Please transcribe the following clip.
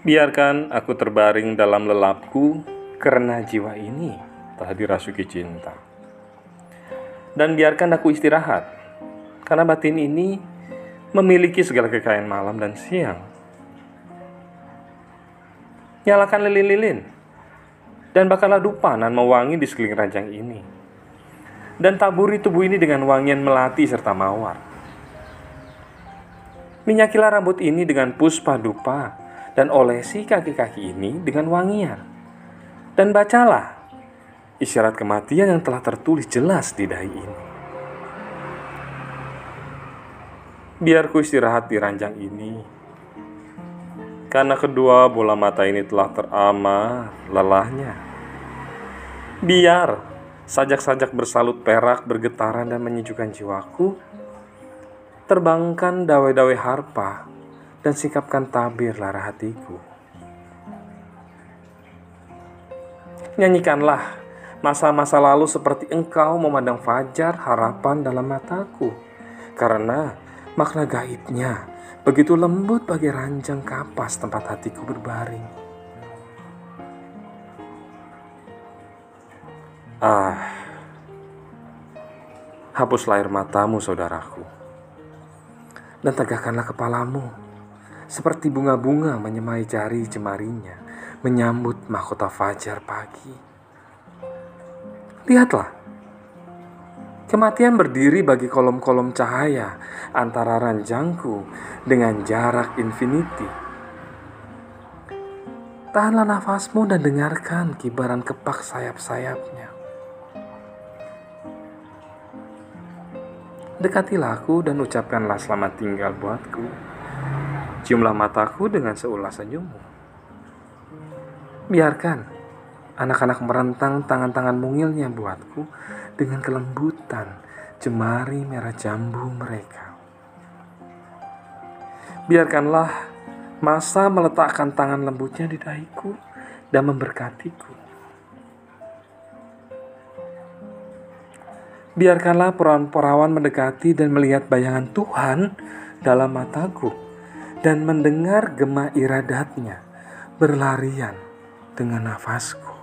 Biarkan aku terbaring dalam lelapku karena jiwa ini telah dirasuki cinta. Dan biarkan aku istirahat karena batin ini memiliki segala kekayaan malam dan siang. Nyalakan lilin-lilin dan bakallah dupanan mewangi di sekeliling ranjang ini. Dan taburi tubuh ini dengan wangian melati serta mawar. Minyakilah rambut ini dengan puspa dupa dan olesi kaki-kaki ini dengan wangian. Dan bacalah isyarat kematian yang telah tertulis jelas di dahi ini. Biar ku istirahat di ranjang ini, karena kedua bola mata ini telah terama lelahnya. Biar sajak-sajak bersalut perak bergetaran dan menyejukkan jiwaku, terbangkan dawai-dawai harpa dan sikapkan tabir lara hatiku. Nyanyikanlah masa-masa lalu seperti engkau memandang fajar harapan dalam mataku, karena makna gaibnya begitu lembut bagi ranjang kapas tempat hatiku berbaring. Ah, hapuslah air matamu, saudaraku, dan tegakkanlah kepalamu seperti bunga-bunga menyemai jari jemarinya menyambut mahkota fajar pagi. Lihatlah, Kematian berdiri bagi kolom-kolom cahaya antara ranjangku dengan jarak infinity. Tahanlah nafasmu dan dengarkan kibaran kepak sayap-sayapnya. Dekatilah aku dan ucapkanlah selamat tinggal buatku. Ciumlah mataku dengan seulas senyummu. Biarkan Anak-anak merentang tangan-tangan mungilnya buatku dengan kelembutan jemari merah jambu mereka. Biarkanlah masa meletakkan tangan lembutnya di dahiku dan memberkatiku. Biarkanlah perawan-perawan mendekati dan melihat bayangan Tuhan dalam mataku dan mendengar gema iradatnya berlarian dengan nafasku.